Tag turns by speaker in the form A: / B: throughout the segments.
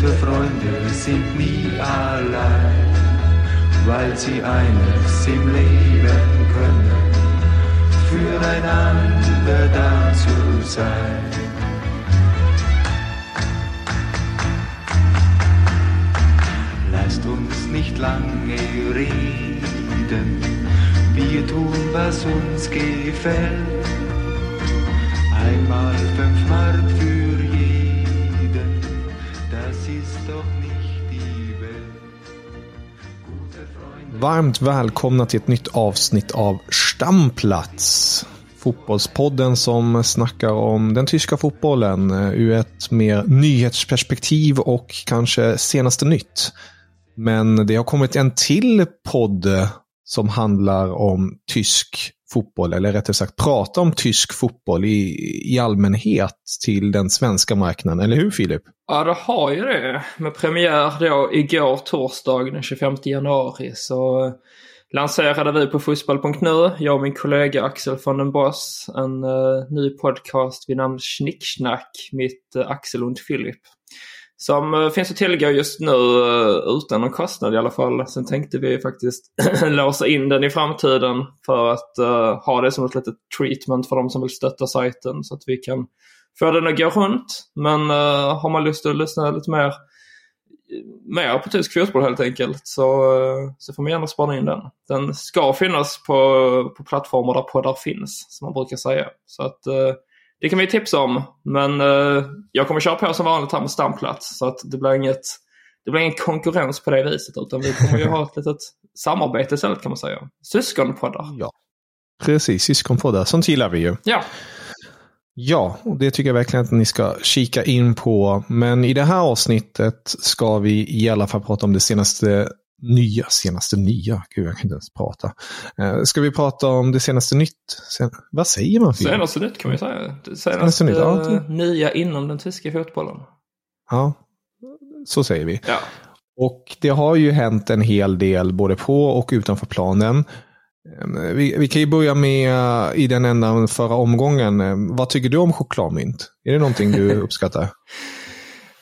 A: Gute Freunde sind nie allein, weil sie eines im Leben können, füreinander da zu sein. Lasst uns nicht lange reden, wir tun, was uns gefällt. Einmal fünf Mark für
B: Varmt välkomna till ett nytt avsnitt av Stamplats. Fotbollspodden som snackar om den tyska fotbollen eh, ur ett mer nyhetsperspektiv och kanske senaste nytt. Men det har kommit en till podd som handlar om tysk fotboll, eller rättare sagt prata om tysk fotboll i, i allmänhet till den svenska marknaden. Eller hur Filip?
C: Ja, det har ju det. Med premiär då igår torsdag den 25 januari så eh, lanserade vi på fotboll.nu, jag och min kollega Axel von den Boss, en uh, ny podcast vid namn Schnicksnack mitt uh, Axel und Filip. Som eh, finns att tillgå just nu eh, utan någon kostnad i alla fall. Sen tänkte vi faktiskt låsa in den i framtiden för att eh, ha det som ett litet treatment för de som vill stötta sajten så att vi kan få den att gå runt. Men har man lust att lyssna lite mer mer på tysk fotboll helt enkelt så, så får man gärna spana in den. Den ska finnas på, på plattformar där poddar finns, som man brukar säga. Så att det kan vi tipsa om. Men jag kommer köra på som vanligt här med stamplats så att det blir inget det blir ingen konkurrens på det viset utan vi kommer ju ha ett litet samarbete istället kan man säga. Syskonpoddar.
B: Ja, precis. Syskonpoddar. Sånt gillar vi ju.
C: Ja.
B: Ja, och det tycker jag verkligen att ni ska kika in på. Men i det här avsnittet ska vi i alla fall prata om det senaste nya, senaste nya, gud jag kan inte ens prata. Uh, ska vi prata om det senaste nytt? Sen, vad säger man? Filip?
C: Senaste nytt kan vi säga. Det senaste,
B: Senaste nytt, ja,
C: nya inom den tyska fotbollen.
B: Ja, så säger vi.
C: Ja.
B: Och det har ju hänt en hel del både på och utanför planen. Eh, Vi, vi kan ju börja med eh, i den ändan förra omgången. Eh, Vad tycker du om chokladmynt? Är det någonting du uppskattar?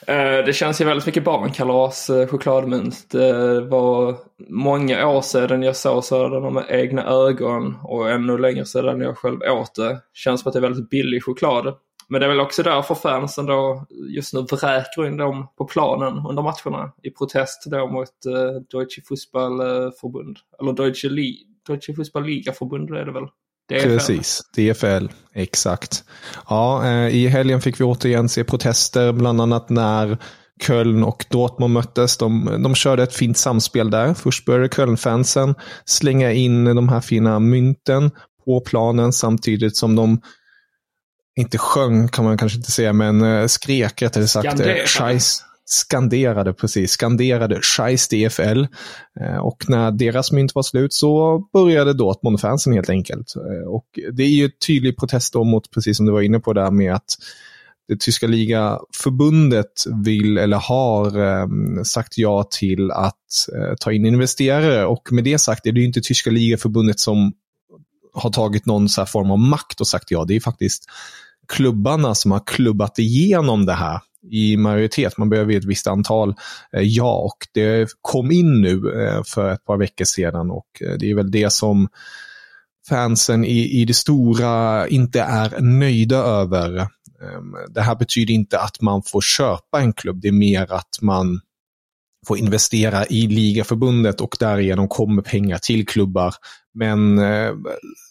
C: Eh, det känns ju väldigt mycket barnkalas, eh, eh. Det var många år sedan jag såg sådana med egna ögon och ännu längre sedan jag själv åt det. Känns som att det är väldigt billig choklad. Men det är väl också därför fansen då just nu vräker in dem på planen under matcherna i protest då mot eh, Deutsche Fußballförbund. Eh, Eller Deutsche, Li Deutsche Fußballliga-förbund är det väl? Är
B: Precis, DFL, exakt. Ja, eh, I helgen fick vi återigen se protester, bland annat när Köln och Dortmund möttes. De, de körde ett fint samspel där. Först började Köln-fansen slänga in de här fina mynten på planen samtidigt som de inte sjöng kan man kanske inte säga, men eh, skrek rättare sagt. eh. Scheiß, skanderade, precis. Skanderade Scheiß DFL. Eh, och när deras mynt var slut så började Dortmund-fansen helt enkelt. Eh, och det är ju ett tydlig protest då mot, precis som du var inne på där med att det tyska ligaförbundet vill eller har eh, sagt ja till att eh, ta in investerare. Och med det sagt är det ju inte tyska ligaförbundet som har tagit någon så här form av makt och sagt ja. Det är faktiskt klubbarna som har klubbat igenom det här i majoritet. Man behöver ett visst antal eh, ja och det kom in nu eh, för ett par veckor sedan och eh, det är väl det som fansen i, i det stora inte är nöjda över. Ehm, det här betyder inte att man får köpa en klubb, det är mer att man får investera i ligaförbundet och därigenom kommer pengar till klubbar Men eh,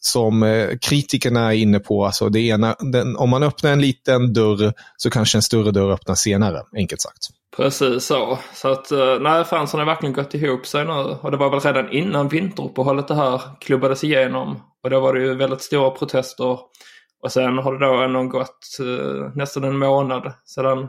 B: som eh, kritikerna är inne på, alltså det ena, den, om man öppnar en liten dörr så kanske en större dörr öppnas senare, enkelt sagt.
C: Precis så. Så att eh, nej, fansen har verkligen gått ihop sig nu. Och det var väl redan innan vinteruppehållet det här klubbades igenom. Och då var det ju väldigt stora protester. Och sen har det då ändå gått eh, nästan en månad sedan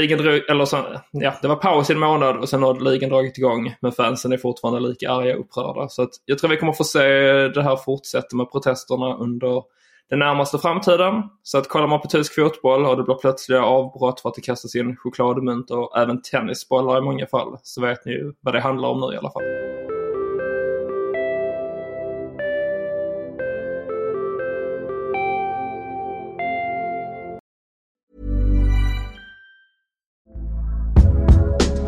C: ligan drog, eller så, ja, det var paus i en månad och sen har ligan dragit igång. Men fansen är fortfarande lika arga och upprörda. Så att jag tror vi kommer få se det här fortsätta med protesterna under den närmaste framtiden. Så att kollar man på tysk fotboll och det blir plötsliga avbrott för att det kastas in chokladmynt och även tennisbollar i många fall så vet ni ju vad det handlar om nu i alla fall.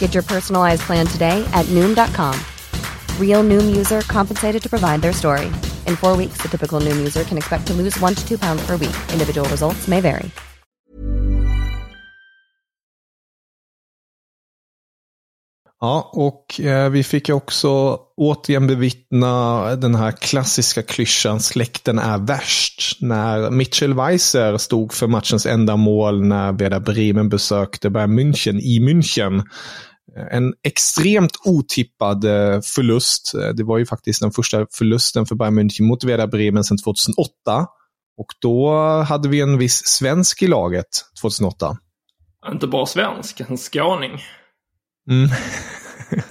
D: Get your personalized plan today at Noom.com. Real Noom user compensated to provide their story. In four weeks, the typical Noom user can expect to lose one to two pounds per week. Individual results may vary.
B: Ja, och eh, vi fick också återigen bevittna den här klassiska klyschan släkten är värst. När Mitchell Weiser stod för matchens enda mål när Werder Bremen besökte Bayern München i München. En extremt otippad eh, förlust. Eh, det var ju faktiskt den första förlusten för Bayern München mot Werder Bremen sedan 2008. Och då hade vi en viss svensk i laget 2008.
C: Inte bara svensk, en skåning.
B: Mm.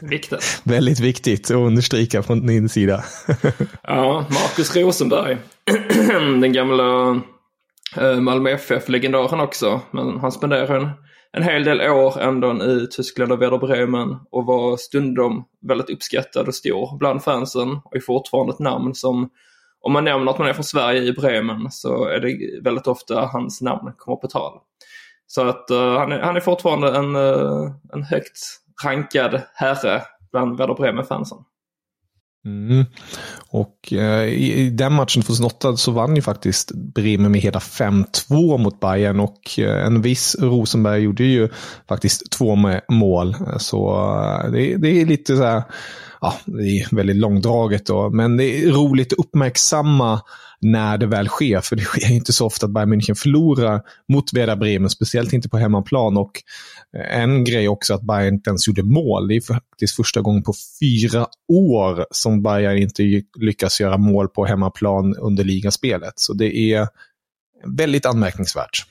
C: Viktigt.
B: Väldigt viktigt att understryka från din sida.
C: ja, Marcus Rosenberg. Den gamla eh, Malmö FF-legendaren också. Men han spenderade en, en hel del år ändå i Tyskland och Werder Bremen och var stundom väldigt uppskattad och stor bland fansen och är fortfarande ett namn som om man nämner att man är från Sverige i Bremen så är det väldigt ofta hans namn kommer på tal. Så att uh, han, är, han är fortfarande en, uh, en högt rankad herre bland Werder Bremen-fansen.
B: Mm. Och eh, i, i, den matchen 2008 så vann ju faktiskt Bremen med hela 5-2 mot Bayern och eh, en viss Rosenberg gjorde ju faktiskt två mål. Så eh, det, det, är lite så här, ja, det är väldigt långdraget då, men det är roligt att uppmärksamma när det väl sker. För det sker inte så ofta att Bayern München förlorar mot Werder Bremen, speciellt inte på hemmaplan. Och eh, en grej också att Bayern inte ens gjorde mål. Det är faktiskt första gången på fyra år som Bayern inte lyckas göra mål på hemmaplan under ligaspelet. Så det är väldigt anmärkningsvärt.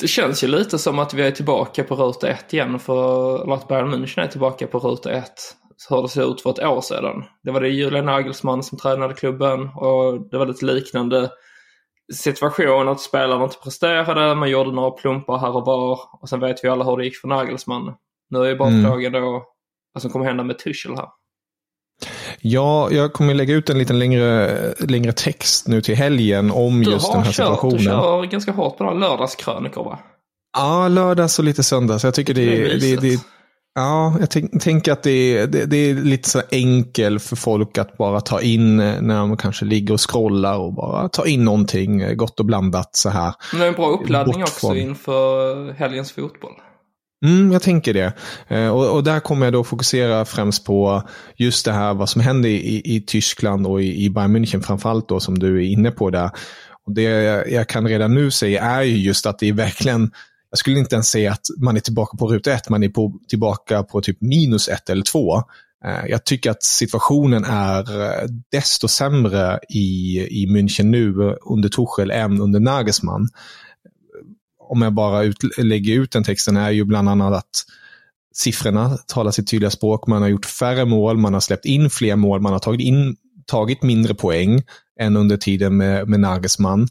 C: Det känns ju lite som att vi är tillbaka på ruta ett igen, för att Bayern München är tillbaka på ruta ett hur det såg ut för ett år sedan. Det var det Julian Nagelsmann som tränade klubben och det var lite liknande situation att spelarna inte presterade, man gjorde några plumpar här och var och sen vet vi alla hur det gick för Nagelsmann. Nu är ju bara mm. frågan då vad som kommer hända med Tuchel här.
B: Ja, jag kommer lägga ut en liten längre, längre text nu till helgen om du just den här kört, situationen. Du
C: kör ganska hårt på lördagskrönikor va?
B: Ja, lördags och lite söndags. Jag tycker det, det, det, det, Ja, jag tänker att det är, det, det, är lite så enkelt för folk att bara ta in eh, när de kanske ligger och scrollar och bara ta in någonting eh, gott och blandat så här.
C: Men det är en bra uppladdning också inför helgens fotboll.
B: Mm, jag tänker det. Eh, och, och, där kommer jag då fokusera främst på just det här vad som händer i, i Tyskland och i, i Bayern München framförallt då som du är inne på där. Och det jag, jag kan redan nu säga är ju just att det är verkligen jag skulle inte ens säga att man är tillbaka på ruta ett, man är på, tillbaka på typ minus ett eller två. Eh, jag tycker att situationen är eh, desto sämre i, i München nu under Tuchel än under Nagelsmann. Om jag bara ut, lägger ut den texten är ju bland annat att siffrorna talar sitt tydliga språk. Man har gjort färre mål, man har släppt in fler mål, man har tagit, in, tagit mindre poäng än under tiden med, med Nagelsmann.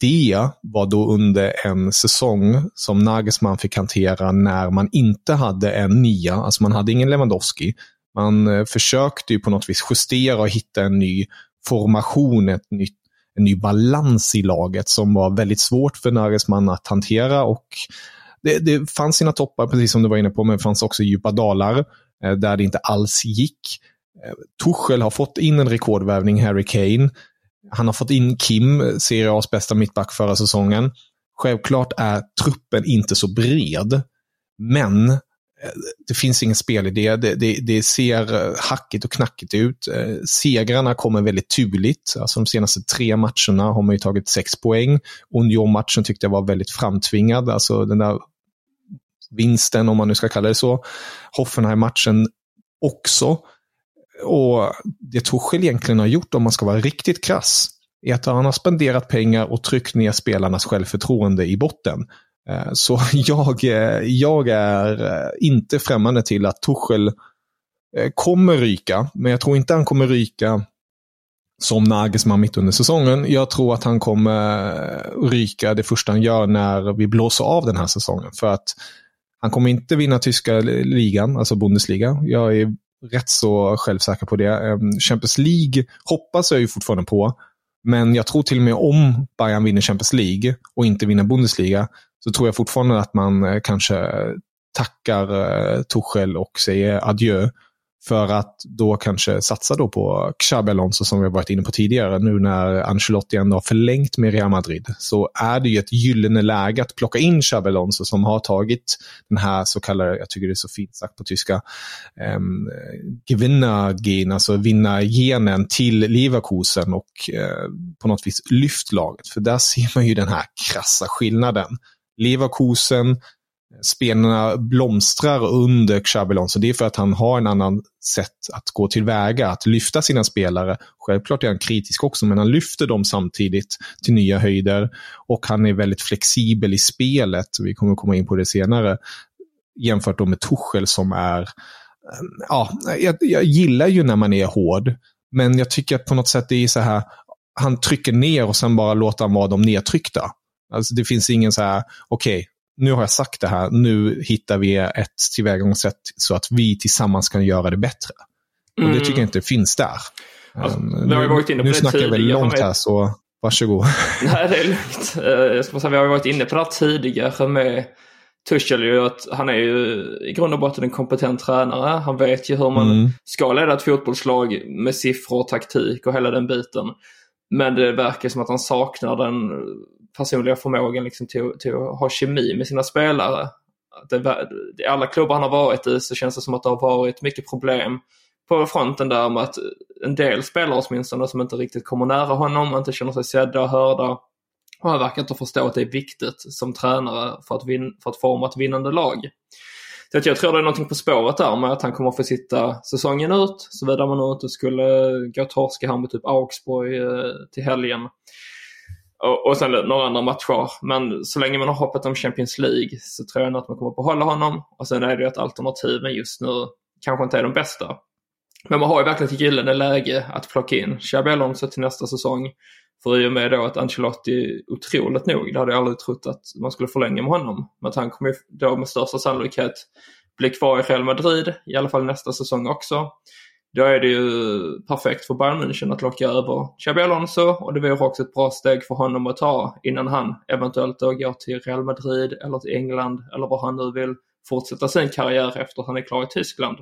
B: Det var då under en säsong som Nagelsmann fick hantera när man inte hade en nia, alltså man hade ingen Lewandowski. Man eh, försökte ju på något vis justera och hitta en ny formation, ett nytt, en ny balans i laget som var väldigt svårt för Nagelsmann att hantera och det, det fanns sina toppar, precis som du var inne på, men det fanns också djupa dalar eh, där det inte alls gick. Eh, Tuchel har fått in en rekordvärvning, Harry Kane. Han har fått in Kim, Serie A's bästa mittback förra säsongen. Självklart är truppen inte så bred, men eh, det finns ingen spelidé. Det, det, det ser eh, hackigt och knackigt ut. Eh, segrarna kommer väldigt turligt. Alltså de senaste tre matcherna har man ju tagit sex poäng. Union-matchen tyckte jag var väldigt framtvingad. Alltså den där vinsten, om man nu ska kalla det så. Hoffenheim-matchen också. Och det Tuchel egentligen har gjort, om man ska vara riktigt krass, är att han har spenderat pengar och tryckt ner spelarnas självförtroende i botten. Eh, så jag, eh, jag är eh, inte främmande till att Tuchel kommer ryka, men jag tror inte han kommer ryka som Nagelsmann mitt under säsongen. Jag tror att han kommer ryka det första han gör när vi blåser av den här säsongen. För att han kommer inte vinna tyska ligan, alltså Bundesliga. Jag är rätt så självsäker på det. Ehm, Champions League hoppas jag ju fortfarande på. Men jag tror till och med om Bayern vinner Champions League och inte vinner Bundesliga så tror jag fortfarande att man eh, kanske tackar eh, Tuchel och säger adjö för att då kanske satsa då på Xabi Alonso som vi har varit inne på tidigare. Nu när Ancelotti ändå har förlängt med Real Madrid så är det ju ett gyllene läge att plocka in Xabi Alonso som har tagit den här så kallade, jag tycker det är så fint sagt på tyska, ehm, um, Gewinnergen, alltså vinna-genen till Leverkusen och uh, på något vis lyft laget. För där ser man ju den här krassa skillnaden. Leverkusen spelarna blomstrar under Xabilon. Så Det är för att han har en annan sätt att gå tillväga, att lyfta sina spelare. Självklart är han kritisk också, men han lyfter dem samtidigt till nya höjder. Och han är väldigt flexibel i spelet. Vi kommer komma in på det senare. Jämfört då med Tuchel som är... Ehm, ja, jag, jag gillar ju när man är hård. Men jag tycker att på något sätt det är så här, han trycker ner och sen bara låter han vara de nedtryckta. Alltså det finns ingen så här, okej, okay, nu har jag sagt det här, nu hittar vi ett tillvägagångssätt så att vi tillsammans kan göra det bättre. Mm. Och det tycker jag inte finns där.
C: Alltså, um, vi har ju varit inne på
B: nu
C: det
B: snackar jag väl långt här, så varsågod.
C: Nej, det är lugnt. Uh, jag ska säga, vi har ju varit inne på det här tidigare med Tuchel ju att han är ju i grund och botten en kompetent tränare. Han vet ju hur man mm. ska leda ett fotbollslag med siffror och taktik och hela den biten. Men det verkar som att han saknar den personliga förmågan liksom till, till att ha kemi med sina spelare. Det, I alla klubbar han har varit i så känns det som att det har varit mycket problem på fronten där med att en del spelare åtminstone som inte riktigt kommer nära honom, inte känner sig sedda och hörda. Och han verkar inte förstå att det är viktigt som tränare för att, vin för att forma ett vinnande lag. Så jag tror det är någonting på spåret där med att han kommer få sitta säsongen ut, såvida man nu inte skulle gå och torska här med typ Augsburg eh, till helgen. Och, och sen några andra matcher. Men så länge man har hoppet om Champions League så tror jag nog att man kommer behålla honom. Och sen är det ju att alternativen just nu kanske inte är de bästa. Men man har ju verkligen ett gyllene läge att plocka in Xabi Alonso till nästa säsong. För i och med då att Ancelotti, otroligt nog, det hade jag aldrig trott att man skulle förlänga med honom. Men att han kommer ju då med största sannolikhet bli kvar i Real Madrid, i alla fall nästa säsong också. Då är det ju perfekt för Bayern München att locka över Xabi Alonso och det vore också ett bra steg för honom att ta innan han eventuellt då går till Real Madrid eller till England eller var han nu vill fortsätta sin karriär efter att han är klar i Tyskland.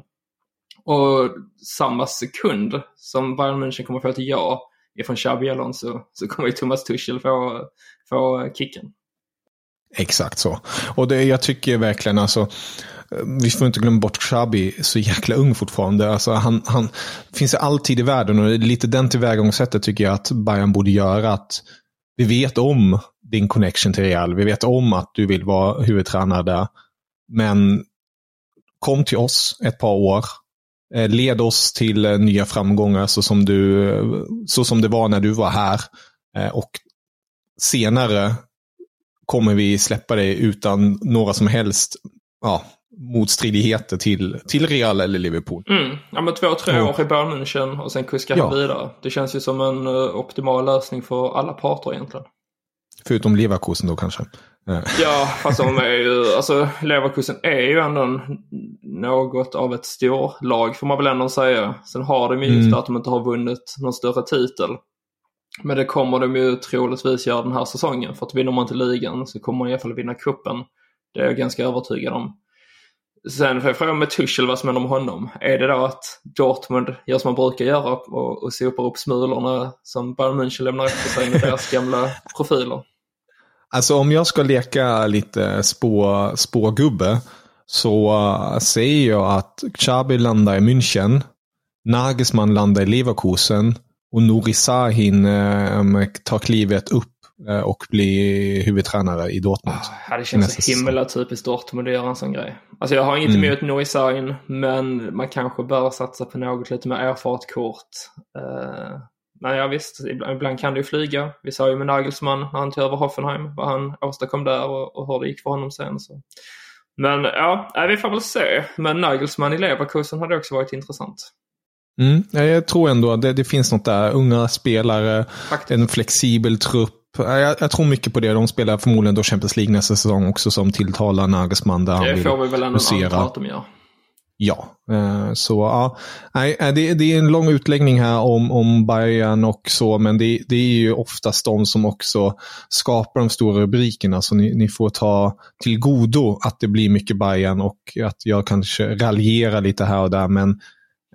C: Och samma sekund som Bayern München kommer få ett ja ifrån Xabi Alonso så kommer ju Thomas Tuchel få, få kicken.
B: Exakt så. Och det, jag tycker verkligen alltså, vi får inte glömma bort Xabi, så jäkla ung fortfarande. Alltså han, han finns alltid i världen och lite den tillvägagångssättet tycker jag att Bayern borde göra. Att vi vet om din connection till Real. Vi vet om att du vill vara huvudtränare där. Men kom till oss ett par år. Eh, led oss till eh, nya framgångar så som, du, eh, så som det var när du var här. Och senare kommer vi släppa dig utan några som helst ja, motstridigheter till, till Real eller Liverpool.
C: Mm. Ja men två, tre år i Bayern München och sen kuska
B: Ja.
C: vidare. Det känns ju som en eh, optimal lösning för alla parter egentligen.
B: Förutom Leverkusen då kanske. Eh,
C: Ja, fast de är ju, alltså Leverkusen är ju ändå en, något av ett storlag får man väl ändå säga. Sen har de ju just
B: Mm.
C: att de inte har vunnit någon större titel. Men det kommer de ju troligtvis göra den här säsongen. För att vinner man inte ligan så kommer man i alla fall vinna kuppen. Det är jag ganska övertygad om. Sen får jag fråga med Tuchel vad som händer med honom. Är det då att Dortmund gör som man brukar göra och, och sopar upp smulorna som Bayern München lämnar efter sig med deras gamla profiler?
B: Alltså om jag ska leka lite spå, spågubbe så uh, säger jag att Xabi landar i München, Nagelsmann landar i Leverkusen och Nuri Sahin uh, tar klivet upp och blir huvudtränare i Dortmund.
C: Ja, det känns så himla typiskt Dortmund att göra en sån grej. Alltså jag har inget
B: Mm.
C: emot Nuri Sahin, men man kanske bör satsa på något lite mer erfaret kort. Uh, men ja visst, ibland, ibland kan det ju flyga. Vi sa ju med Nagelsmann när han tog över Hoffenheim, vad han åstadkom där och, och hur det gick för honom sen. Så. Men ja, nej, vi får väl se. Men Nagelsmann i Leverkusen hade också varit intressant.
B: Mm, ja, jag tror ändå att det, det finns något där. Unga spelare,
C: Faktiskt.
B: en flexibel trupp. Ja, Jag, jag tror mycket på det. De spelar förmodligen då Champions League nästa säsong också som tilltalar Nagelsmann. Där
C: Det får vi väl ändå anta att de gör.
B: Ja, eh, så ja. Nej, eh, det, det är en lång utläggning här om, om Bayern och så, men det, det är ju oftast de som också skapar de stora rubrikerna, så ni, ni får ta till godo att det blir mycket Bayern och att jag kanske raljerar lite här och där, men eh,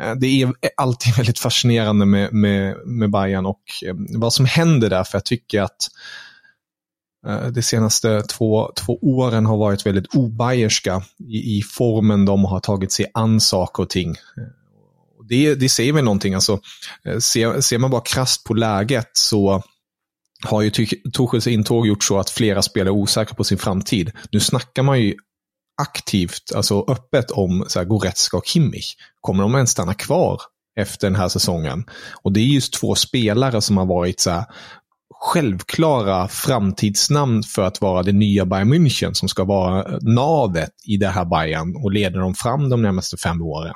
B: Eh, det är alltid väldigt fascinerande med, med, med Bayern och eh, vad som händer där, för jag tycker att eh, de senaste två, två åren har varit väldigt obayerska i, i formen de har tagit sig an saker och ting. Det, det säger väl någonting. Alltså, ser, ser man bara krasst på läget så har ju Torshälls intåg gjort så att flera spelare är osäkra på sin framtid. Nu snackar man ju aktivt, alltså öppet om så här, Goretzka och Kimmich. Kommer de ens stanna kvar efter den här säsongen? Och det är just två spelare som har varit så här, självklara framtidsnamn för att vara det nya Bayern München som ska vara navet i det här Bayern och leda dem fram de närmaste fem åren.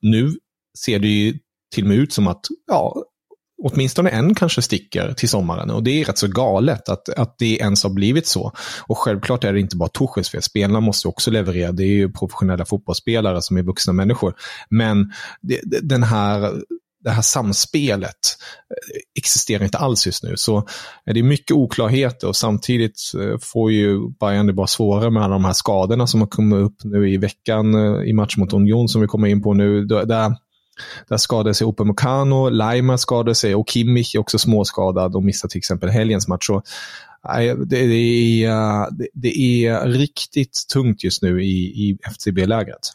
B: Nu ser det ju till och med ut som att ja, åtminstone en kanske sticker till sommaren och det är rätt så galet att, att det ens har blivit så. Och självklart är det inte bara Tuchels fel, spelarna måste också leverera. Det är ju professionella fotbollsspelare som är vuxna människor. Men det, den här det här samspelet eh, existerar inte alls just nu. Så det är mycket oklarheter och samtidigt eh, får ju Bayern det bara svårare med alla de här skadorna som har kommit upp nu i veckan eh, i match mot Union som vi kommer in på nu. Där, där skadade sig Upamecano, Laima skadade sig och Kimmich är också småskadad och missar till exempel helgens match. Så, det, det, är, eh, det är riktigt tungt just nu i, i FCB-lägret.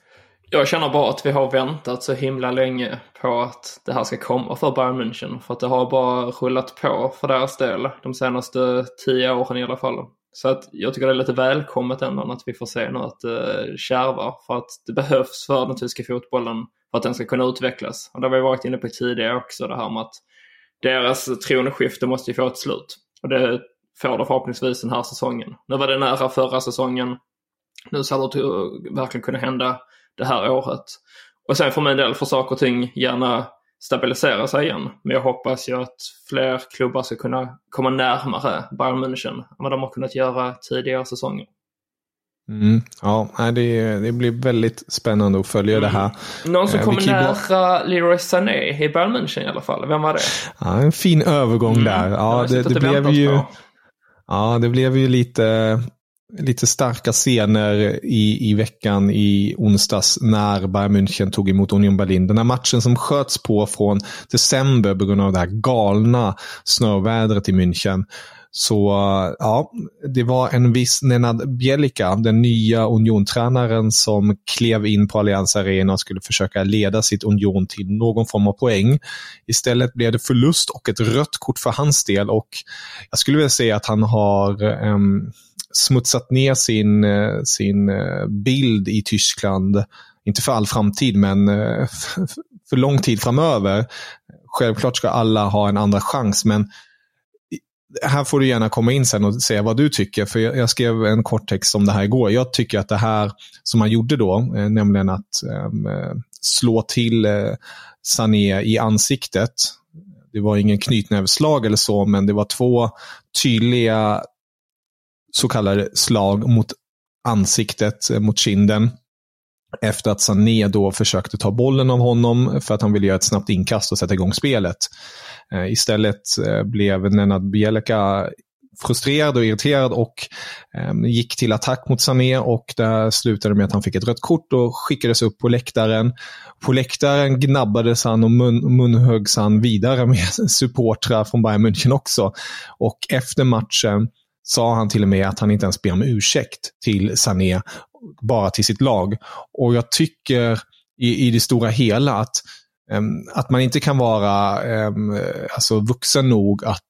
C: Jag känner bara att vi har väntat så himla länge på att det här ska komma för Bayern München. För att det har bara rullat på för deras del de senaste tio åren i alla fall. Så att jag tycker det är lite välkommet ändå att vi får se nu att det kärvar. För att det behövs för den tyska fotbollen för att den ska kunna utvecklas. Och det har vi varit inne på tidigare också det här med att deras tronskifte måste ju få ett slut. Och det får det förhoppningsvis den här säsongen. Nu var det nära förra säsongen. Nu ser det verkligen kunna hända det här året. Och sen för min del får saker och ting gärna stabilisera sig igen. Men jag hoppas ju att fler klubbar ska kunna komma närmare Bayern München än vad de har kunnat göra tidigare säsonger.
B: Mm, ja, det, det blir väldigt spännande att följa det här.
C: Någon som
B: Eh,
C: kommer nära Leroy Sané i Bayern München i alla fall. Vem var det?
B: Ja, en fin övergång
C: Mm,
B: där. Ja, det, det blev ju...
C: på.
B: Ja, det blev ju lite, lite starka scener i, i veckan i onsdags när Bayern München tog emot Union Berlin. Den här matchen som sköts på från december på grund av det här galna snövädret i München. Så ja, det var en viss Nenad Bjelica, den nya Union-tränaren som klev in på Allianz Arena och skulle försöka leda sitt Union till någon form av poäng. Istället blev det förlust och ett rött kort för hans del och jag skulle vilja säga att han har em, smutsat ner sin, eh, sin eh, bild i Tyskland inte för all framtid, men eh, för lång tid framöver. Självklart ska alla ha en andra chans, men här får du gärna komma in sen och säga vad du tycker. För jag, skrev en kort text om det här igår. Jag tycker att det här som han gjorde då, nämligen att ehm, slå till Sané i ansiktet. Det var ingen knytnävsslag eller så, men det var två tydliga så kallade slag mot ansiktet, eh, mot kinden. Efter att Sané då försökte ta bollen av honom för att han ville göra ett snabbt inkast och sätta igång spelet. Eh, istället eh, blev Nenad Bjelka frustrerad och irriterad och eh, gick till attack mot Sané och det slutade med att han fick ett rött kort och skickades upp på läktaren. På läktaren gnabbades han och mun, munhöggs han vidare med supportrar från Bayern München också. Och efter matchen sa han till och med att han inte ens ber om ursäkt till Sané, bara till sitt lag. Och jag tycker i, i det stora hela att um, att man inte kan vara um, alltså vuxen nog att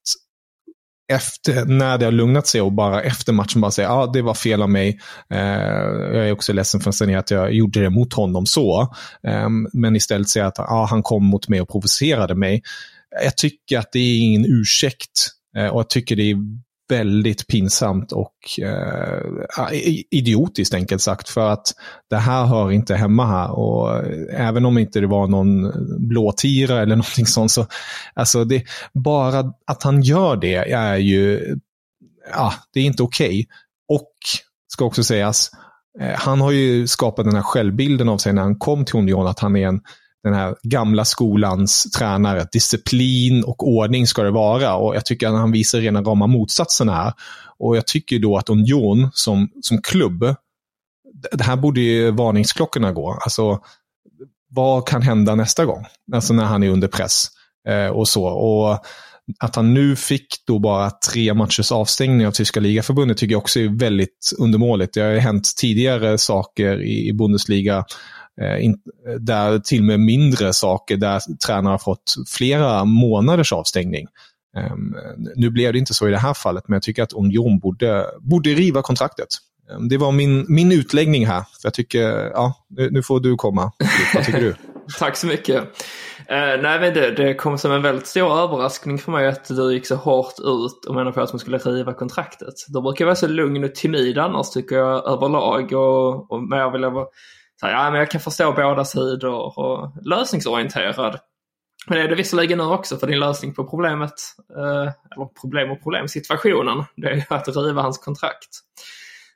B: efter, när det har lugnat sig och bara efter matchen bara säga ja ah, det var fel av mig. Uh, jag är också ledsen för att jag gjorde det mot honom så. Um, men istället säga att ah, han kom mot mig och provocerade mig. Jag tycker att det är ingen ursäkt eh, och jag tycker det är väldigt pinsamt och eh, ah, idiotiskt enkelt sagt. För att det här hör inte hemma här. Och eh, även om inte det var någon blåtira eller någonting sånt. Så, alltså det, bara att han gör det är ju, ja, det är inte okej. Okay. Och, ska också sägas, eh, han har ju skapat den här självbilden av sig när han kom till Union, att han är en den här gamla skolans tränare. Disciplin och ordning ska det vara. Och Jag tycker att han visar rena rama motsatsen här. Och jag tycker då att Union som, som klubb, det här borde ju varningsklockorna gå. Alltså, vad kan hända nästa gång? Alltså när han är under press eh, och så. Och att han nu fick då bara tre matchers avstängning av tyska ligaförbundet tycker jag också är väldigt undermåligt. Det har ju hänt tidigare saker i, i Bundesliga Eh, där till och med mindre saker där tränare har fått flera månaders avstängning. Ehm, nu blev det inte så i det här fallet, men jag tycker att Union borde, borde riva kontraktet. Ehm, det var min, min utläggning här. För jag tycker, ja, nu får du komma. Vad tycker du?
C: Tack så mycket. Uh, nej men det, det kom som en väldigt stor överraskning för mig att du gick så hårt ut och menade på att man skulle riva kontraktet. Då brukar jag vara så lugn och timid annars tycker jag överlag och, och mer vill jag vara så här, ja, men jag kan förstå båda sidor och lösningsorienterad. Men det är det visserligen nu också för din lösning på problemet, eh, eller problem och problem, situationen, det är ju att riva hans kontrakt.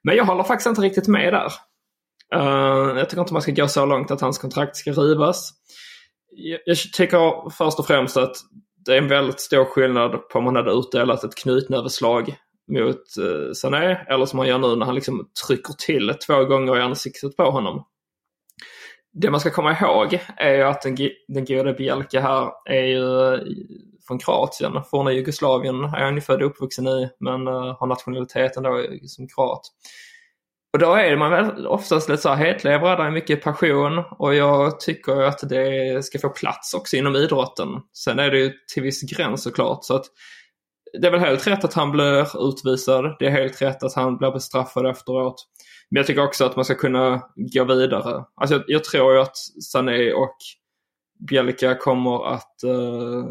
C: Men jag håller faktiskt inte riktigt med där. Eh, jag tycker inte man ska gå så långt att hans kontrakt ska rivas. Jag, tycker först och främst att det är en väldigt stor skillnad på om man hade utdelat ett knytnäveslag mot eh, Sané eller som han gör nu när han liksom trycker till två gånger i ansiktet på honom det man ska komma ihåg är ju att den, den gode Bielke här är ju från Kroatien. Forna Jugoslavien är han ju född och uppvuxen i men eh, har nationaliteten då som kroat. Och då är man väl oftast lite så här hetlevrad, det är mycket passion och jag tycker att det ska få plats också inom idrotten. Sen är det ju till viss gräns såklart så att det är väl helt rätt att han blir utvisad. Det är helt rätt att han blir bestraffad efteråt. Men jag tycker också att man ska kunna gå vidare. Alltså jag, jag tror ju att Sané och Bjelka kommer att uh,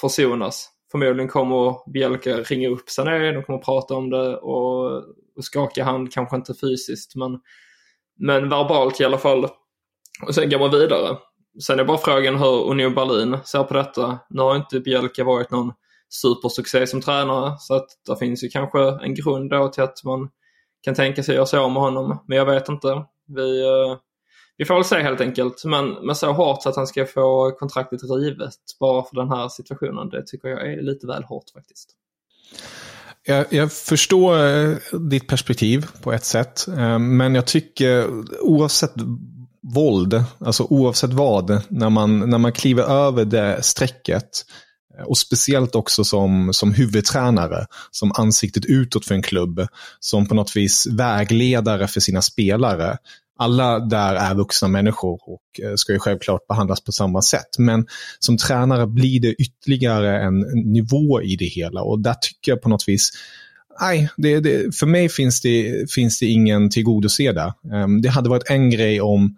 C: försonas. Förmodligen kommer Bjelka ringa upp Sané, de kommer prata om det och, och skaka hand, kanske inte fysiskt men, men verbalt i alla fall. Och sen går man vidare. Sen är bara frågan hur Union Berlin ser på detta. Nu har inte Bjelka varit någon supersuccé som tränare så att det finns ju kanske en grund då till att man kan tänka sig att göra sig av med honom. Men jag vet inte. Vi, eh, vi får väl se helt enkelt. Men, men så hårt så att han ska få kontraktet rivet bara för den här situationen, det tycker jag är lite väl hårt faktiskt.
B: Jag, jag, förstår eh, ditt perspektiv på ett sätt. Eh, men jag tycker oavsett våld, alltså oavsett vad, när man, när man kliver över det strecket och speciellt också som, som huvudtränare, som ansiktet utåt för en klubb, som på något vis vägledare för sina spelare. Alla där är vuxna människor och eh, ska ju självklart behandlas på samma sätt. Men som tränare blir det ytterligare en nivå i det hela och där tycker jag på något vis Nej, det, det, för mig finns det, finns det ingen tillgodose där. Um, det hade varit en grej om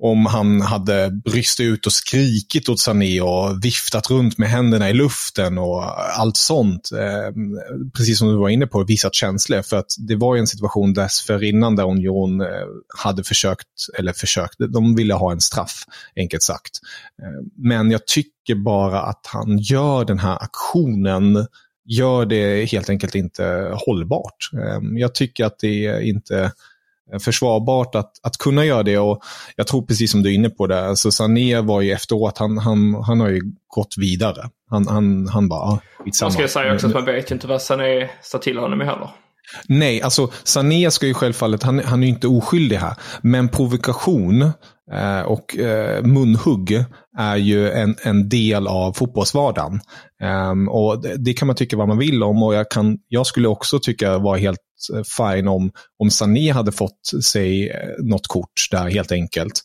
B: om han hade bryst ut och skrikit åt Sané och viftat runt med händerna i luften och allt sånt. Eh, precis som du var inne på, visat känslor. För att det var ju en situation dessförinnan där Union eh, hade försökt, eller försökt, de ville ha en straff, enkelt sagt. Eh, men jag tycker bara att han gör den här aktionen gör det helt enkelt inte hållbart. Eh, jag tycker att det inte försvarbart att, att kunna göra det. Och jag tror precis som du är inne på det, alltså Sané var ju efteråt, han, han, han har ju gått vidare. Han, han, han bara,
C: skitsamma. Man ska ju säga också att man vet ju inte vad Sané sa till honom heller.
B: Nej, alltså Sané ska ju självfallet, han, han är ju inte oskyldig här. Men provokation eh, och eh, munhugg är ju en, en del av fotbollsvardagen. Ehm, och det, det, kan man tycka vad man vill om och jag, kan, jag skulle också tycka var helt eh, fine om, om Sané hade fått sig eh, något kort där helt enkelt.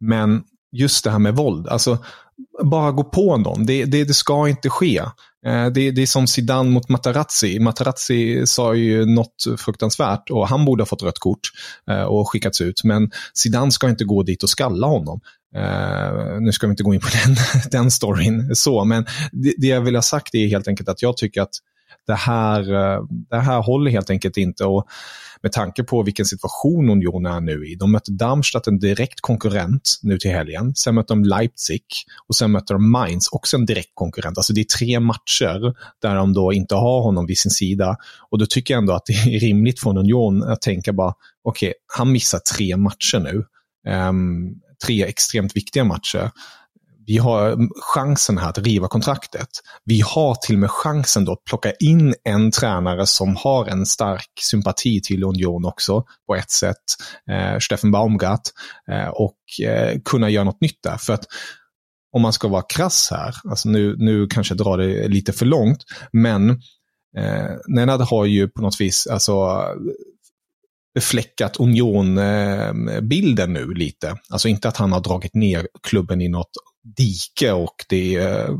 B: Men just det här med våld, alltså bara gå på någon, det, det, det ska inte ske. Eh, det, det är som Zidane mot Matarazzi. Matarazzi sa ju något fruktansvärt och han borde ha fått rött kort eh, och skickats ut. Men Zidane ska inte gå dit och skalla honom. Uh, nu ska vi inte gå in på den, den storyn, så, men det, det, jag vill ha sagt är helt enkelt att jag tycker att det här, det här håller helt enkelt inte. Och med tanke på vilken situation Union är nu i. De möter Darmstadt, en direkt konkurrent, nu till helgen. Sen möter de Leipzig och sen möter de Mainz, också en direkt konkurrent. Alltså det är tre matcher där de då inte har honom vid sin sida. Och då tycker jag ändå att det är rimligt från Union att tänka bara, okej, okay, han missar tre matcher nu. Um, tre extremt viktiga matcher. Vi har chansen här att riva kontraktet. Vi har till och med chansen då att plocka in en tränare som har en stark sympati till Union också på ett sätt, eh, Steffen Baumgart, eh, och eh, kunna göra något nytt där. För att om man ska vara krass här, alltså nu, nu kanske jag drar det lite för långt, men eh, Nenad har ju på något vis alltså, befläckat Union-bilden eh, nu lite. Alltså inte att han har dragit ner klubben i något dike och det är eh,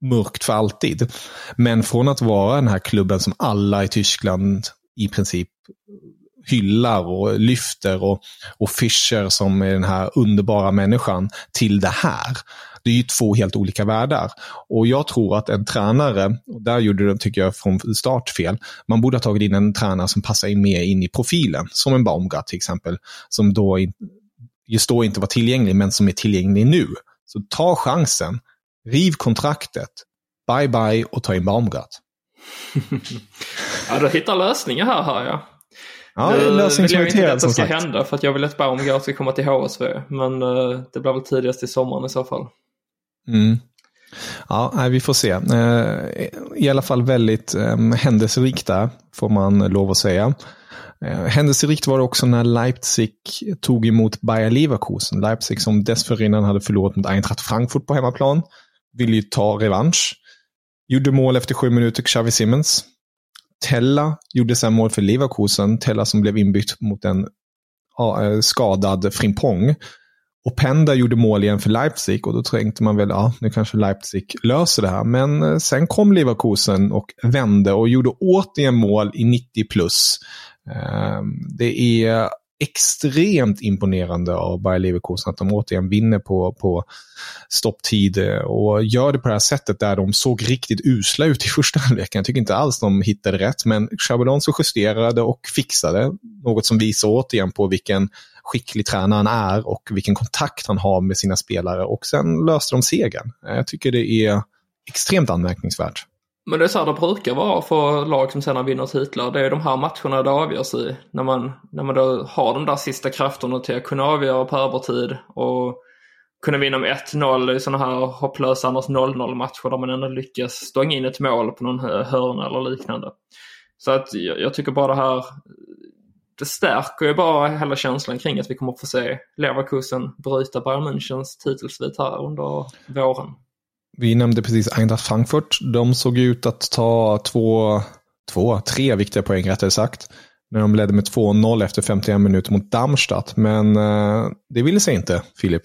B: mörkt för alltid. Men från att vara den här klubben som alla i Tyskland i princip hyllar och lyfter och, och Fischer som är den här underbara människan till det här. Det är ju två helt olika världar. Och jag tror att en tränare, och där gjorde de, tycker jag, från start fel. Man borde ha tagit in en tränare som passar in mer in i profilen. Som en Baumgart till exempel. Som då just då inte var tillgänglig, men som är tillgänglig nu. Så ta chansen. Riv kontraktet. Bye bye och ta in Baumgart.
C: ja, du hittar lösningar här hör jag.
B: Ja, nu lösningsorienterad
C: som sagt. Det ska hända för att jag vill att Baumgart ska komma till HSV. Men uh, det blir väl tidigast i sommaren i så fall.
B: Mm. Ja, vi får se. Eh, I alla fall väldigt ehm, händelserikt där, får man lov att säga. Eh, händelserikt var det också när Leipzig tog emot Bayer Leverkusen. Leipzig som dessförinnan hade förlorat mot Eintracht Frankfurt på hemmaplan. Ville ju ta revansch. Gjorde mål efter sju minuter, Xavi Simmons. Tella gjorde sen mål för Leverkusen. Tella som blev inbytt mot en eh, skadad Frimpong. Och Penda gjorde mål igen för Leipzig och då tänkte man väl, ja, nu kanske Leipzig löser det här. Men eh, sen kom Leverkusen och vände och gjorde återigen mål i 90 plus. Ehm, det är extremt imponerande av Bayer Leverkusen att de återigen vinner på, på stopptid eh, och gör det på det här sättet där de såg riktigt usla ut i första halvleken. Jag tycker inte alls de hittade rätt, men Chabelon så justerade och fixade. Något som visar återigen på vilken skicklig tränare han är och vilken kontakt han har med sina spelare. Och sen löste de segern. Eh, jag tycker det är extremt anmärkningsvärt.
C: Men det är så här det brukar vara för lag som sedan vinner titlar. Det är de här matcherna det avgörs i. När man, när man då har de där sista krafterna till att kunna avgöra på övertid och kunna vinna med 1-0 i sådana här hopplösa annars 0-0 matcher där man ändå lyckas stånga in ett mål på någon hörna eller liknande. Så att jag, jag tycker bara det här det stärker ju bara hela känslan kring att vi kommer få se Leverkusen bryta Bayern Münchens titelsvit här under våren.
B: Vi nämnde precis Eintracht Frankfurt. De såg ut att ta två, två, tre viktiga poäng rättare sagt. När de ledde med 2-0 efter 51 minuter mot Darmstadt. Men eh, det ville sig inte, Filip.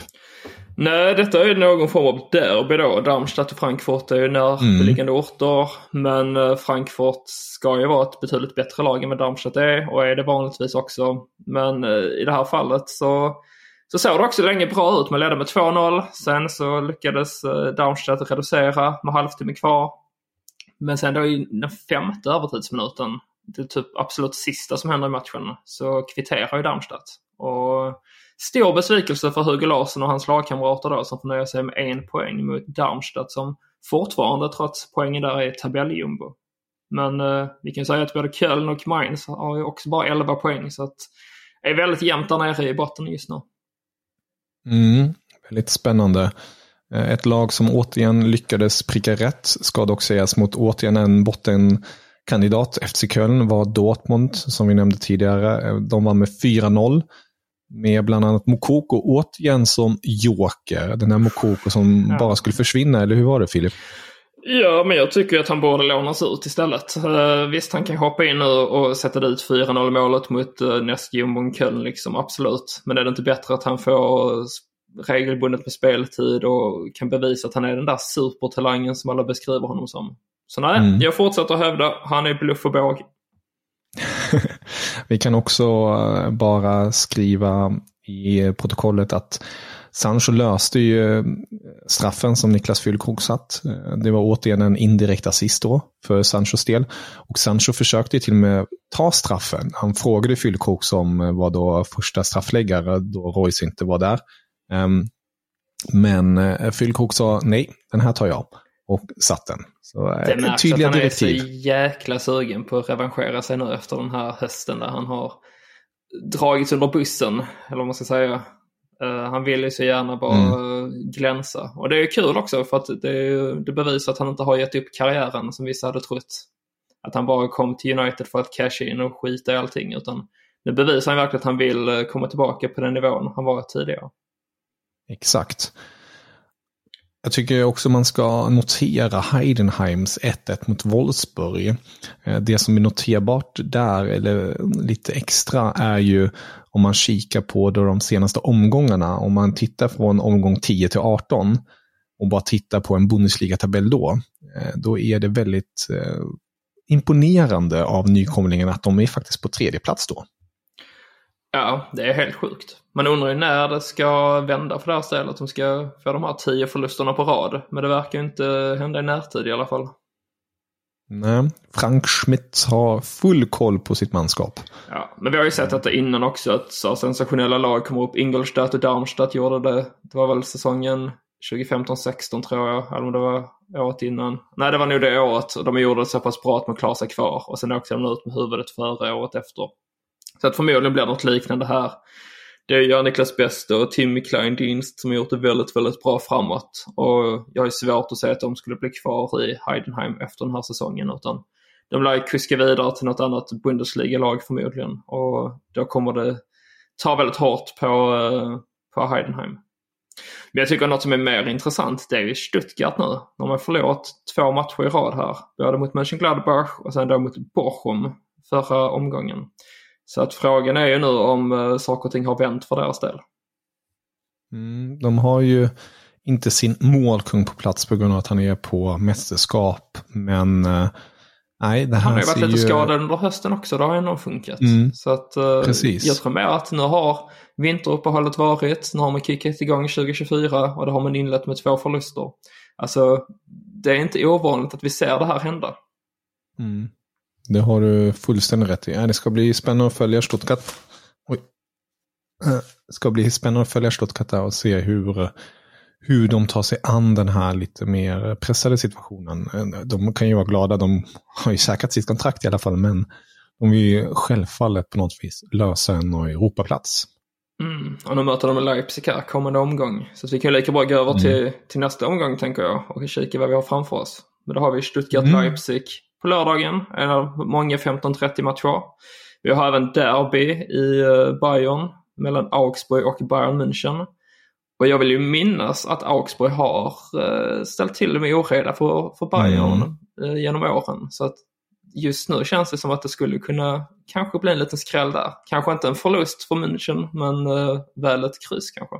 C: Nej, detta är någon form av derby då. Darmstadt och Frankfurt är ju närliggande mm. orter. Men eh, Frankfurt ska ju vara ett betydligt bättre lag än vad Darmstadt är och är det vanligtvis också. Men eh, i det här fallet så så såg det också länge bra ut. Man ledde med 2-0. Sen så lyckades eh, Darmstadt reducera med halvtimme kvar. Men sen då i den femte övertidsminuten, det typ absolut sista som händer i matchen, så kvitterar ju Darmstadt. Och stor besvikelse för Hugo Larsson och hans lagkamrater då som får nöja sig med en poäng mot Darmstadt som fortfarande trots poängen där är tabelljumbo. Men eh, vi kan säga att både Köln och Mainz har ju också bara 11 poäng så att det är väldigt jämnt där nere i botten just nu.
B: Mm, väldigt spännande. Eh, ett lag som återigen lyckades pricka rätt ska dock sägas mot återigen en bottenkandidat. FC Köln var Dortmund som vi nämnde tidigare. Eh, de vann med 4-0 med bland annat Mokoko återigen som joker. Den här Mokoko som ja. bara skulle försvinna, eller hur var det Filip?
C: Ja, men jag tycker att han borde lånas ut istället. Uh, visst, han kan hoppa in nu och sätta dit 4-0 målet mot uh, nästjumbon Köln, liksom, absolut. Men är det inte bättre att han får regelbundet med speltid och kan bevisa att han är den där supertalangen som alla beskriver honom som? Så nej, mm. jag fortsätter hävda, han är bluff och båg.
B: Vi kan också eh, bara skriva i protokollet att Sancho löste ju eh, straffen som Niklas Füllkrog satt. Eh, det var återigen en indirekt assist då för Sanchos del. Och Sancho försökte till och med ta straffen. Han frågade Füllkrog som var då första straffläggare då Royce inte var där. Ehm, men Füllkrog sa nej, den här tar jag. Och satt den. Så,
C: det märks tydliga att han direktiv. är så jäkla sugen på att revanschera sig nu efter den här hösten där han har dragits under bussen, eller vad man ska säga. Uh, han vill ju så gärna bara mm. glänsa. Och det är kul också för att det, det bevisar att han inte har gett upp karriären som vissa hade trott. Att han bara kom till United för att casha in och skita i allting. Utan nu bevisar han verkligen att han vill eh, komma tillbaka på den nivån han var tidigare.
B: Exakt. Jag tycker också man ska notera Heidenheims 1-1 mot Wolfsburg. Eh, det som är noterbart där, eller lite extra, är ju om man kikar på de senaste omgångarna. Om man tittar från omgång 10 till 18 och bara tittar på en Bundesliga-tabell då, eh, då är det väldigt eh, imponerande av nykomlingen att de är faktiskt på tredje plats då.
C: Ja, det är helt sjukt. Man undrar ju när det ska vända för det här stället. Att de ska få de här tio förlusterna på rad. Men det verkar ju inte hända i närtid i alla fall.
B: Nej, Frank Schmidt har full koll på sitt manskap.
C: Ja, men vi har ju sett att det innan också att så sensationella lag kommer upp. Ingolstadt och Darmstadt gjorde det. Det var väl säsongen 2015-16 tror jag. Eller om det var året innan. Nej, det var nog det året. De gjorde det så pass bra att man klarade sig kvar. Och sen åkte de ut med huvudet före året efter. Så att förmodligen blir det något liknande här. Det gör Niklas Bäste och Timmy Kleindienst som har gjort det väldigt, väldigt bra framåt. Och jag har svårt att säga att de skulle bli kvar i Heidenheim efter den här säsongen. Utan de lär kuska vidare till något annat Bundesliga-lag förmodligen. Och då kommer det ta väldigt hårt på, eh, på Heidenheim. Men jag tycker något som är mer intressant det är ju Stuttgart nu. De har förlorat två matcher i rad här. Både mot Mönchengladbach och sen då mot Bochum förra omgången. Så att frågan är ju nu om uh, saker och ting har vänt för deras del.
B: Mm, de har ju inte sin målkung på plats på grund av att han är på mästerskap. Men uh, nej, det här
C: Han har ju varit lite ju... skadad under hösten också, det har ju nog funkat. Mm, så att uh, jag tror mer att nu har vinteruppehållet varit, nu har man kickat igång 2024 och det har man inlett med två förluster. Alltså, det är inte ovanligt att vi ser det här hända.
B: Mm. Det har du fullständigt rätt i. Det ska bli spännande att följa Stuttgart. Oj. Det ska bli spännande att följa Stuttgart och se hur, hur de tar sig an den här lite mer pressade situationen. De kan ju vara glada, de har ju säkrat sitt kontrakt i alla fall, men de vill ju självfallet på något vis lösa en Europaplats.
C: Mm. Och nu möter de Leipzig här kommande omgång. Så vi kan lika bra gå över mm. till, till nästa omgång tänker jag och kika vad vi har framför oss. Men då har vi Stuttgart-Leipzig. Mm på lördagen. Många 15-30 matcher. Vi har även derby i eh, Bayern mellan Augsburg och Bayern München. Och jag vill ju minnas att Augsburg har eh, ställt till med oreda för, för Bayern mm. genom åren. Så att just nu känns det som att det skulle kunna kanske bli en liten skräll där. Kanske inte en förlust för München, men väl ett kryss kanske.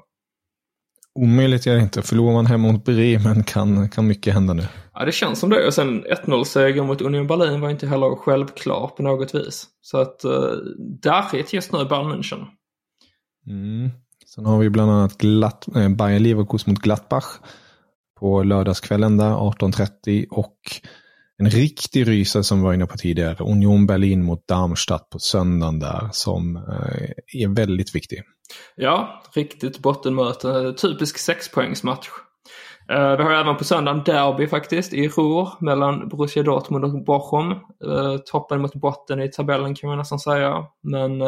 B: Omöjligt är det inte. Förlorar man hemma mot Bremen kan, kan mycket hända nu.
C: Ja, det känns som det. Och sen 1-0-seger mot Union Berlin var inte heller självklar på något vis. Så att uh, darrigt just nu i Bayern München.
B: Mm. Sen har vi bland annat Glatt, eh, Bayern Leverkusen mot Gladbach på lördagskvällen där 18.30 och en riktig rysare som vi var inne på tidigare, Union Berlin mot Darmstadt på söndagen där som eh, är väldigt viktig.
C: Ja, riktigt bottenmöte. Typisk sexpoängsmatch. Eh, vi har även på söndagen derby faktiskt i Ruhr mellan Borussia Dortmund och Bochum. Eh, toppen mot botten i tabellen kan man nästan säga. Men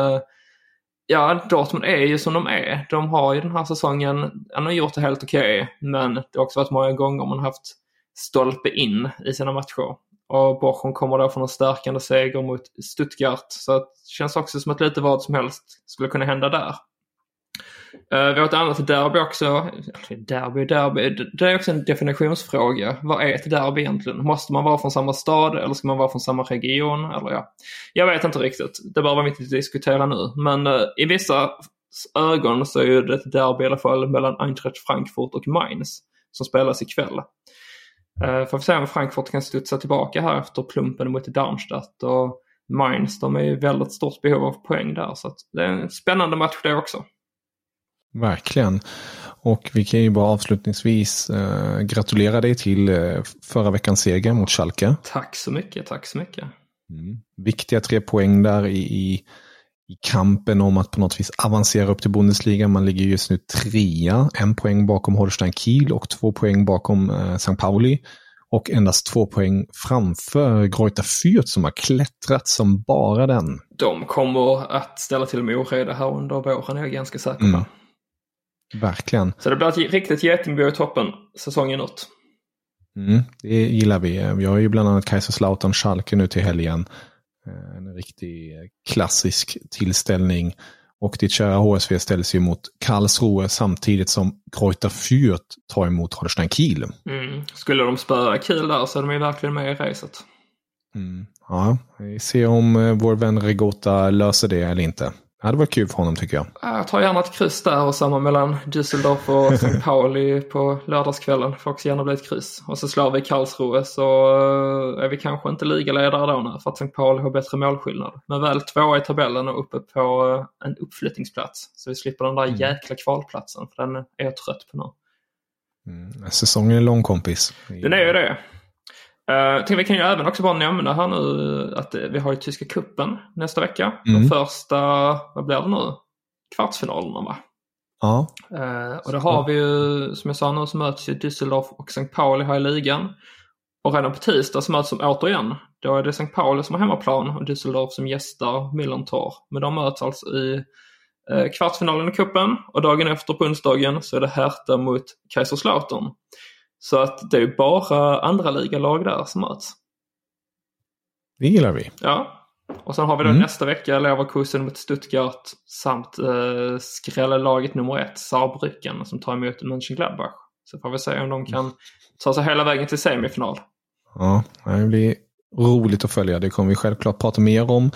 C: ja, Dortmund är ju som de är. De har ju den här säsongen, han har gjort det helt okej, okay, men det har också varit många gånger man har haft stolpe in i sina matcher. Och Borchon kommer då från en stärkande seger mot Stuttgart. Så det känns också som att lite vad som helst skulle kunna hända där. Eh, uh, vi har ett annat derby också. Alltså, derby, derby. Det är också en definitionsfråga. Vad är ett derby egentligen? Måste man vara från samma stad eller ska man vara från samma region? Eller ja. Jag vet inte riktigt. Det behöver vi inte diskutera nu. Men uh, i vissa ögon så är det ett derby i alla fall mellan Eintracht Frankfurt och Mainz som spelas ikväll. Uh, får vi se om Frankfurt kan studsa tillbaka här efter plumpen mot Darmstadt. Och Mainz, de är i väldigt stort behov av poäng där. Så det är en spännande match det också.
B: Verkligen. Och vi kan ju bara avslutningsvis eh, gratulera dig till eh, förra veckans seger mot Schalke.
C: Tack så mycket, tack så mycket.
B: Mm. Viktiga tre poäng där i, i, i, kampen om att på något vis avancera upp till Bundesliga. Man ligger just nu trea, en poäng bakom Holstein Kiel och två poäng bakom eh, St. Pauli. Och endast två poäng framför Greuther Fürth som har klättrat som bara den.
C: De kommer att ställa till med oreda här under våren, är jag ganska säker på. Mm.
B: Verkligen.
C: Så det blir ett riktigt getingbo i toppen säsongen ut.
B: Mm, det gillar vi. Vi har ju bland annat Kaiserslautern Schalke nu till helgen. Eh, en riktig klassisk tillställning. Och ditt kära HSV ställs ju mot Karlsruhe samtidigt som Greuther Fürth tar emot Holstein Kiel.
C: Mm. Skulle de spöa Kiel där så är de ju verkligen med i racet.
B: Mm. Ja, vi ser om eh, vår vän Regota löser det eller inte. Det hade varit kul för honom tycker jag.
C: Jag tar gärna ett kryss där och samma mellan Düsseldorf och St. Pauli på lördagskvällen. Får också gärna bli ett kryss. Och så slår vi Karlsruhe så eh, är vi kanske inte ligaledare då nu för att St. Pauli har bättre målskillnad. Men väl tvåa i tabellen och uppe på eh, en uppflyttningsplats. Så vi slipper den där mm. jäkla kvalplatsen för den är jag trött på nu.
B: Mm. Säsongen är lång kompis.
C: Den är ju det. Uh, vi kan ju även också bara nämna här nu att vi har ju Tyska kuppen nästa vecka. Mm. De första, vad blir det nu? Kvartsfinalerna va?
B: Ja.
C: Uh, och då har vi ju, som jag sa nu, så möts ju Düsseldorf och St. Pauli här i ligan. Och redan på tisdag så möts de återigen. Då är det St. Pauli som har hemmaplan och Düsseldorf som gästar Millantor. Men de möts alltså i uh, kvartsfinalen i kuppen och dagen efter på onsdagen så är det Hertha mot Kaiserslautern. Så att det är bara andra ligalag där som möts.
B: Det gillar vi.
C: Ja. Och sen har vi då mm. nästa vecka Leverkusen mot Stuttgart samt eh, skrällelaget nummer ett, Saarbrücken, som tar emot Mönchengladbach. Så får vi se om de kan ta sig hela vägen till semifinal.
B: Ja, det blir roligt att följa. Det kommer vi självklart prata mer om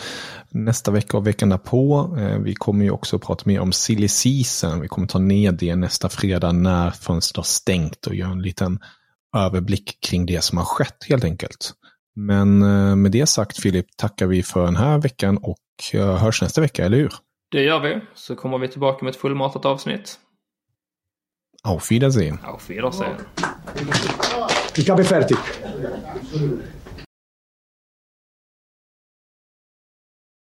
B: nästa vecka och veckan därpå. Eh, vi kommer ju också prata mer om silly season. Vi kommer ta ner det nästa fredag när fönstret har stängt och göra en liten överblick kring det som har skett helt enkelt. Men eh, med det sagt Filip tackar vi för den här veckan och eh, hörs nästa vecka, eller hur?
C: Det gör vi. Så kommer vi tillbaka med ett fullmatat avsnitt.
B: Auf Wiedersehen.
C: Auf Wiedersehen.
E: Ich habe fertig.